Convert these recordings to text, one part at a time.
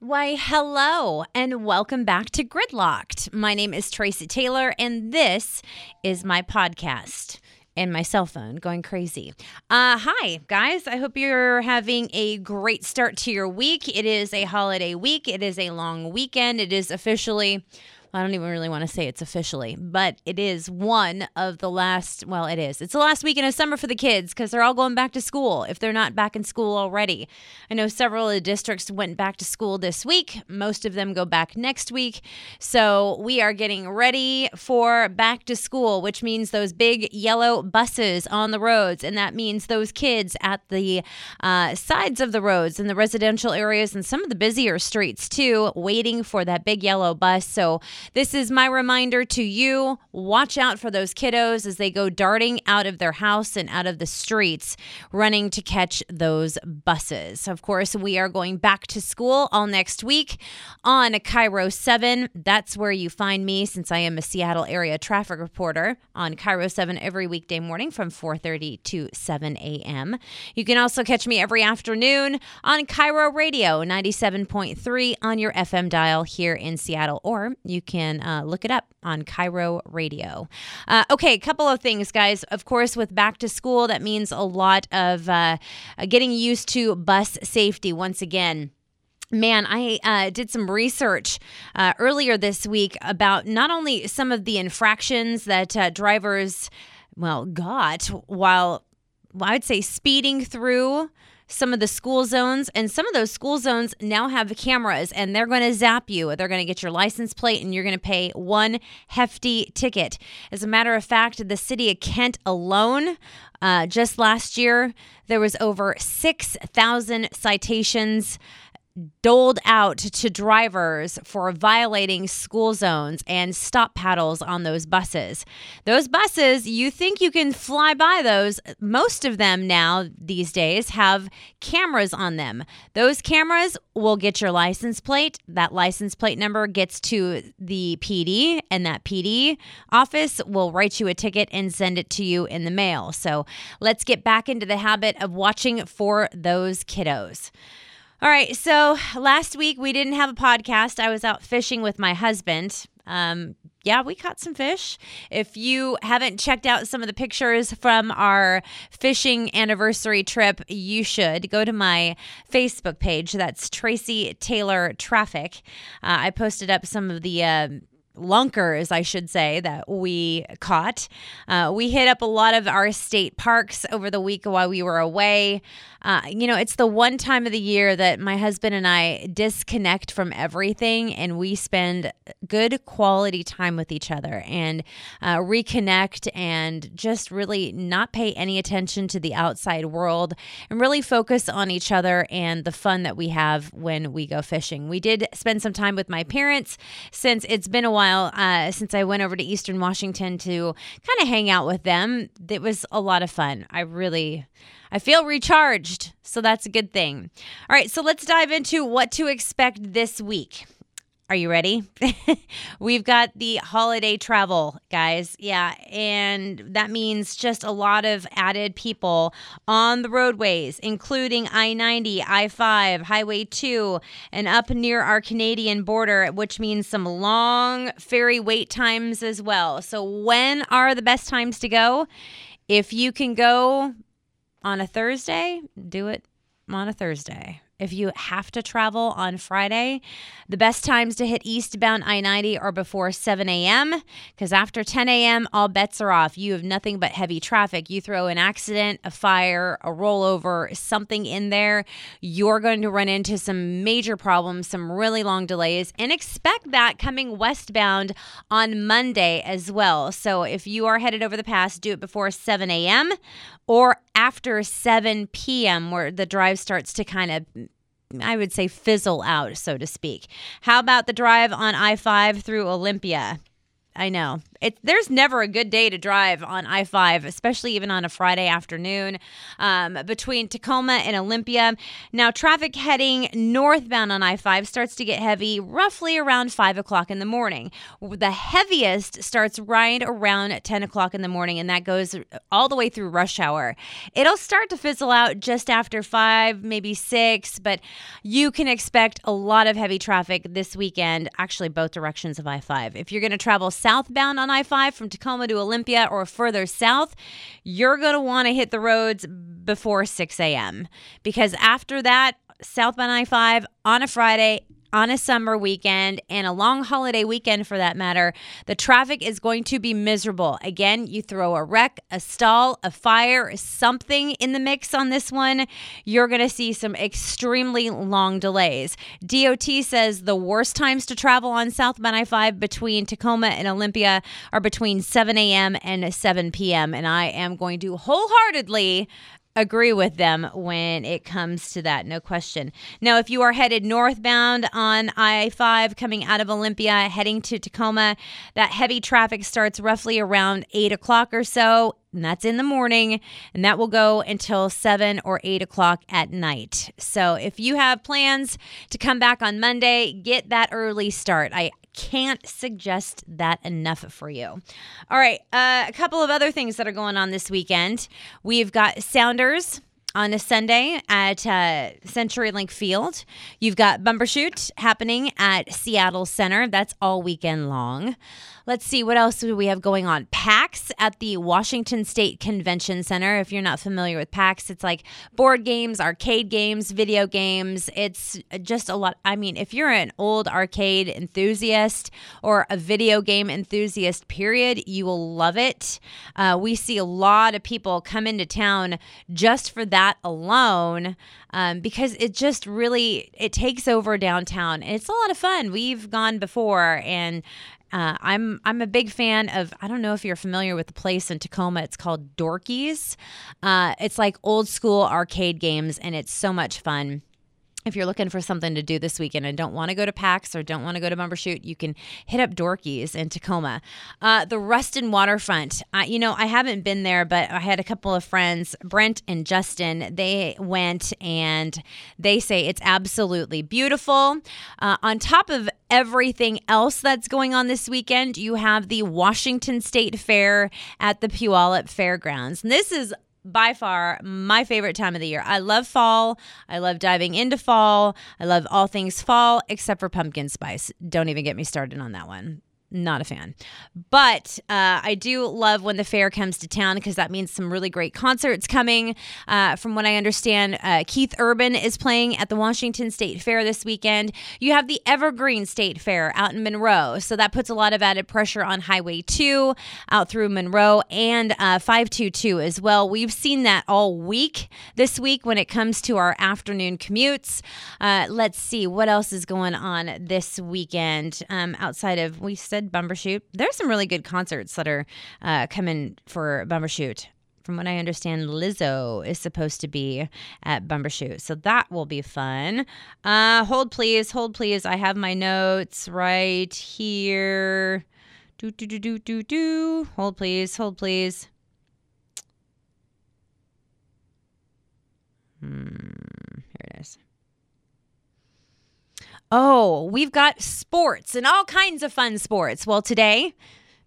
Why, hello, and welcome back to Gridlocked. My name is Tracy Taylor, and this is my podcast and my cell phone going crazy. Uh, hi, guys. I hope you're having a great start to your week. It is a holiday week, it is a long weekend. It is officially I don't even really want to say it's officially, but it is one of the last, well, it is. It's the last weekend of summer for the kids because they're all going back to school if they're not back in school already. I know several of the districts went back to school this week. Most of them go back next week. So we are getting ready for back to school, which means those big yellow buses on the roads. And that means those kids at the uh, sides of the roads in the residential areas and some of the busier streets too, waiting for that big yellow bus. So this is my reminder to you watch out for those kiddos as they go darting out of their house and out of the streets, running to catch those buses. Of course, we are going back to school all next week on KIRO 7. That's where you find me since I am a Seattle area traffic reporter on KIRO 7 every weekday morning from 4:30 to 7 a.m. You can also catch me every afternoon on KIRO Radio 97.3 on your FM dial here in Seattle or you can uh, look it up on KIRO Radio. Uh, okay, a couple of things, guys. Of course, with back to school, that means a lot of uh, getting used to bus safety once again. Man, I uh, did some research uh, earlier this week about not only some of the infractions that uh, drivers, well, got while I'd say speeding through some of the school zones, and some of those school zones now have cameras and they're going to zap you. They're going to get your license plate and you're going to pay one hefty ticket. As a matter of fact, the city of Kent alone, uh, just last year, there was over 6,000 citations doled out to drivers for violating school zones and stop paddles on those buses. Those buses, you think you can fly by those. Most of them now these days have cameras on them. Those cameras will get your license plate. That license plate number gets to the PD, and that PD office will write you a ticket and send it to you in the mail. So let's get back into the habit of watching for those kiddos. All right. So last week we didn't have a podcast. I was out fishing with my husband. Um, yeah, we caught some fish. If you haven't checked out some of the pictures from our fishing anniversary trip, you should go to my Facebook page. That's Tracy Taylor Traffic. Uh, I posted up some of the. Uh, lunkers, I should say, that we caught. Uh, we hit up a lot of our state parks over the week while we were away. Uh, you know, it's the one time of the year that my husband and I disconnect from everything and we spend good quality time with each other and uh, reconnect and just really not pay any attention to the outside world and really focus on each other and the fun that we have when we go fishing. We did spend some time with my parents since it's been a while uh, since I went over to Eastern Washington to kind of hang out with them. It was a lot of fun. I really. I feel recharged, so that's a good thing. All right, so let's dive into what to expect this week. Are you ready? We've got the holiday travel, guys. Yeah, and that means just a lot of added people on the roadways, including I 90, I 5, Highway 2, and up near our Canadian border, which means some long ferry wait times as well. So, when are the best times to go? If you can go on a Thursday, do it on a Thursday. If you have to travel on Friday, the best times to hit eastbound I 90 are before 7 a.m. because after 10 a.m., all bets are off. You have nothing but heavy traffic. You throw an accident, a fire, a rollover, something in there, you're going to run into some major problems, some really long delays, and expect that coming westbound on Monday as well. So if you are headed over the pass, do it before 7 a.m. or after 7 p.m., where the drive starts to kind of I would say fizzle out, so to speak. How about the drive on I 5 through Olympia? I know. There's never a good day to drive on I 5, especially even on a Friday afternoon um, between Tacoma and Olympia. Now, traffic heading northbound on I 5 starts to get heavy roughly around 5 o'clock in the morning. The heaviest starts right around 10 o'clock in the morning, and that goes all the way through rush hour. It'll start to fizzle out just after 5, maybe 6, but you can expect a lot of heavy traffic this weekend, actually, both directions of I 5. If you're going to travel southbound on I 5 from Tacoma to Olympia or further south, you're going to want to hit the roads before 6 a.m. because after that, southbound I 5 on a Friday, on a summer weekend and a long holiday weekend for that matter, the traffic is going to be miserable. Again, you throw a wreck, a stall, a fire, something in the mix on this one, you're going to see some extremely long delays. DOT says the worst times to travel on southbound I 5 between Tacoma and Olympia are between 7 a.m. and 7 p.m. And I am going to wholeheartedly agree with them when it comes to that, no question. Now, if you are headed northbound on I 5 coming out of Olympia, heading to Tacoma, that heavy traffic starts roughly around 8 o'clock or so. And that's in the morning, and that will go until 7 or 8 o'clock at night. So, if you have plans to come back on Monday, get that early start. I can't suggest that enough for you. All right, uh, a couple of other things that are going on this weekend. We've got Sounders on a Sunday at uh, CenturyLink Field. You've got Bumbershoot happening at Seattle Center. That's all weekend long. Let's see, what else do we have going on? PAX at the Washington State Convention Center. If you're not familiar with PAX, it's like board games, arcade games, video games. It's just a lot. I mean, if you're an old arcade enthusiast or a video game enthusiast, period, you will love it. Uh, we see a lot of people come into town just for that alone um, because it just really it takes over downtown and it's a lot of fun. We've gone before and uh, I'm I'm a big fan of. I don't know if you're familiar with the place in Tacoma. It's called Dorky's. Uh, it's like old school arcade games, and it's so much fun if you're looking for something to do this weekend and don't want to go to PAX or don't want to go to Bumbershoot, you can hit up Dorky's in Tacoma. Uh, the Ruston Waterfront, you know, I haven't been there, but I had a couple of friends, Brent and Justin. They went and they say it's absolutely beautiful. Uh, on top of everything else that's going on this weekend, you have the Washington State Fair at the Puyallup Fairgrounds. And this is by far my favorite time of the year. I love fall. I love diving into fall. I love all things fall except for pumpkin spice. Don't even get me started on that one not a fan. But uh, I do love when the fair comes to town because that means some really great concerts coming. Uh, from what I understand, uh, Keith Urban is playing at the Washington State Fair this weekend. You have the Evergreen State Fair out in Monroe. So that puts a lot of added pressure on Highway 2 out through Monroe and uh, 522 as well. We've seen that all week this week when it comes to our afternoon commutes. Uh, let's see what else is going on this weekend um, outside of, we said, said Bumbershoot. There's some really good concerts that are uh, coming for Bumbershoot. From what I understand, Lizzo is supposed to be at Bumbershoot. So that will be fun. Uh, hold, please. Hold, please. I have my notes right here. Do, do, do, do, do, do. Hold, please. Hold, please. Hmm. Here it is. Oh, we've got sports and all kinds of fun sports. Well, today,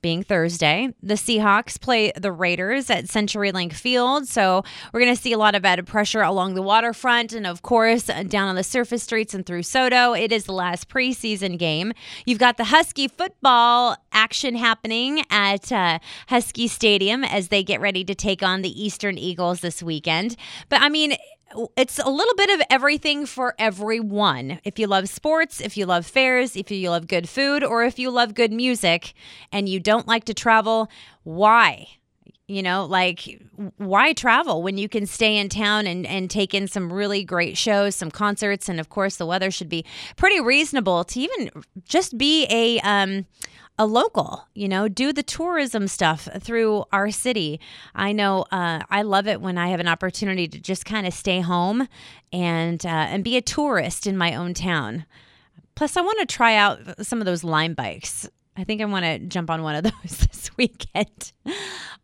being Thursday, the Seahawks play the Raiders at CenturyLink Field. So we're going to see a lot of added pressure along the waterfront and, of course, down on the surface streets and through SoDo. It is the last preseason game. You've got the Husky football action happening at uh, Husky Stadium as they get ready to take on the Eastern Eagles this weekend. But I mean, it's a little bit of everything for everyone. If you love sports, if you love fairs, if you love good food, or if you love good music and you don't like to travel, why? You know, like why travel when you can stay in town and, and take in some really great shows, some concerts, and of course the weather should be pretty reasonable to even just be a um, a local, you know, do the tourism stuff through our city. I know uh, I love it when I have an opportunity to just kind of stay home and uh, and be a tourist in my own town. Plus, I want to try out some of those Lime bikes. I think I want to jump on one of those this weekend.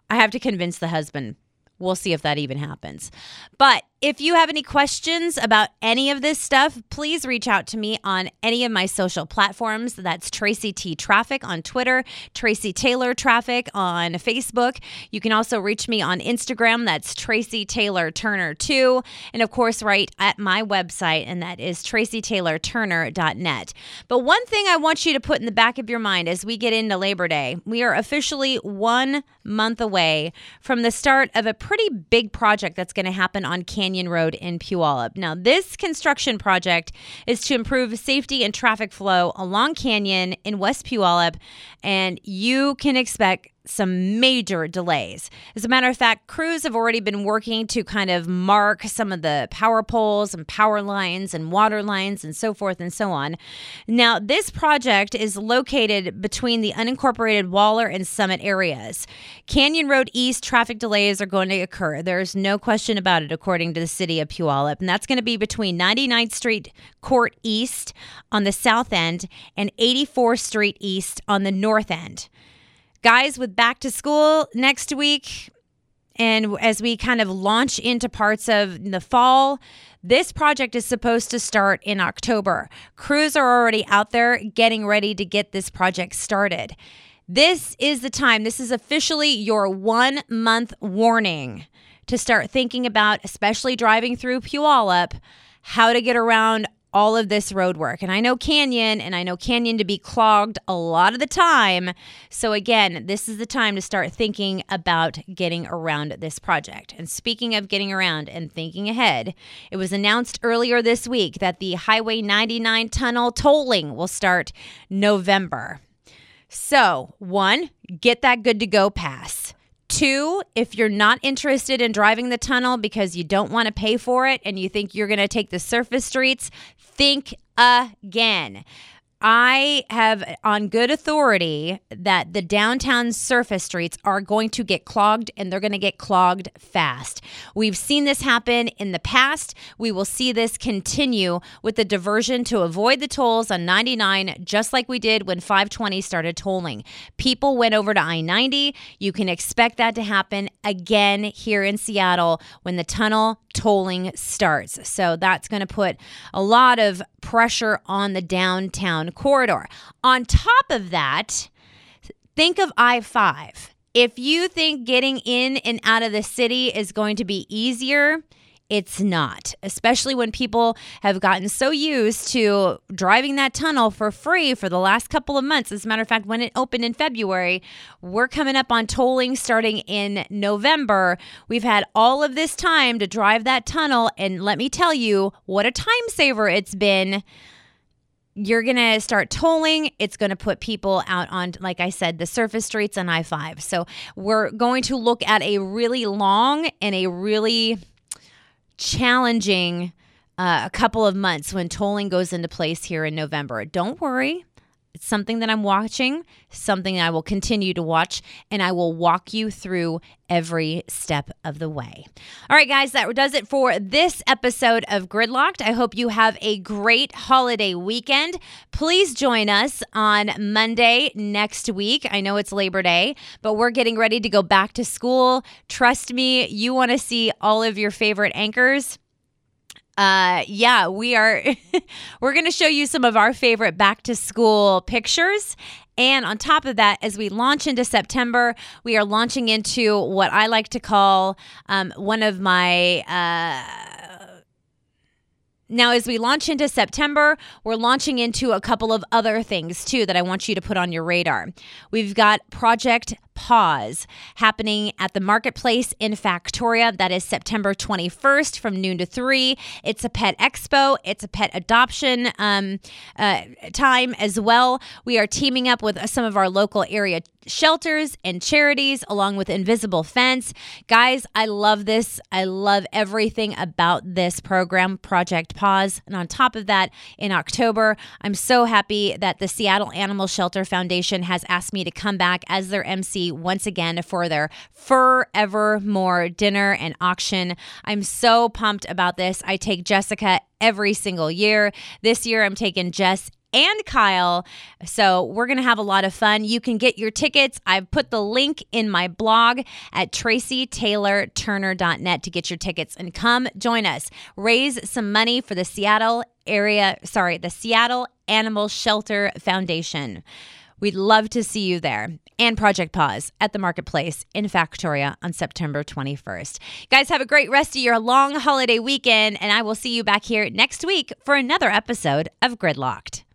I have to convince the husband. We'll see if that even happens. But if you have any questions about any of this stuff, please reach out to me on any of my social platforms. That's Tracy T Traffic on Twitter, Tracy Taylor Traffic on Facebook. You can also reach me on Instagram. That's Tracy Taylor Turner 2. And of course, right at my website, and that is tracytaylorturner.net. But one thing I want you to put in the back of your mind as we get into Labor Day, we are officially one month away from the start of a pretty big project that's going to happen on Canyon. Canyon Road in Puyallup. Now, this construction project is to improve safety and traffic flow along Canyon in West Puyallup, and you can expect some major delays. As a matter of fact, crews have already been working to kind of mark some of the power poles and power lines and water lines and so forth and so on. Now, this project is located between the unincorporated Waller and Summit areas. Canyon Road East traffic delays are going to occur. There's no question about it, according to the city of Puyallup. And that's going to be between 99th Street Court East on the south end and 84th Street East on the north end guys, with back to school next week, and as we kind of launch into parts of the fall, this project is supposed to start in October. Crews are already out there getting ready to get this project started. This is the time, this is officially your one month warning to start thinking about, especially driving through Puyallup, how to get around all of this road work. And I know Canyon, and I know Canyon to be clogged a lot of the time. So, again, this is the time to start thinking about getting around this project. And speaking of getting around and thinking ahead, it was announced earlier this week that the Highway 99 tunnel tolling will start November. So, one, get that good to go pass. Two, if you're not interested in driving the tunnel because you don't want to pay for it and you think you're going to take the surface streets, think again. I have on good authority that the downtown surface streets are going to get clogged and they're going to get clogged fast. We've seen this happen in the past. We will see this continue with the diversion to avoid the tolls on 99, just like we did when 520 started tolling. People went over to I 90. You can expect that to happen again here in Seattle when the tunnel tolling starts. So that's going to put a lot of pressure on the downtown corridor. On top of that, think of I 5. If you think getting in and out of the city is going to be easier, it's not, especially when people have gotten so used to driving that tunnel for free for the last couple of months. As a matter of fact, when it opened in February, we're coming up on tolling starting in November. We've had all of this time to drive that tunnel. And let me tell you what a time saver it's been you're going to start tolling. It's going to put people out on, like I said, the surface streets on I 5. So we're going to look at a really long and a really challenging uh, a couple of months when tolling goes into place here in November. Don't worry. It's something that I'm watching, something I will continue to watch, and I will walk you through every step of the way. All right, guys, that does it for this episode of Gridlocked. I hope you have a great holiday weekend. Please join us on Monday next week. I know it's Labor Day, but we're getting ready to go back to school. Trust me, you want to see all of your favorite anchors uh yeah we are we're going to show you some of our favorite back to school pictures. And on top of that as we launch into september we are launching into what i like to call um, one of my uh now, as we launch into September, we're launching into a couple of other things too that I want you to put on your radar. We've got Project Paws happening at the marketplace in Factoria. That is September 21st from noon to 3. It's a pet expo, it's a pet adoption um, uh, time as well. We are teaming up with some of our local area shelters and charities along with Invisible Fence. Guys, I love this. I love everything about this program, Project Paws. And on top of that, in October, I'm so happy that the Seattle Animal Shelter Foundation has asked me to come back as their MC once again for their Forevermore dinner and auction. I'm so pumped about this. I take Jessica every single year. This year, I'm taking Jess and Kyle. So we're going to have a lot of fun. You can get your tickets. I've put the link in my blog at tracytaylorturner.net to get your tickets and come join us. Raise some money for the Seattle area, sorry, the Seattle Animal Shelter Foundation. We'd love to see you there. And Project Paws at the Marketplace in Factoria on September 21st. Guys, have a great rest of your long holiday weekend, and I will see you back here next week for another episode of Gridlocked.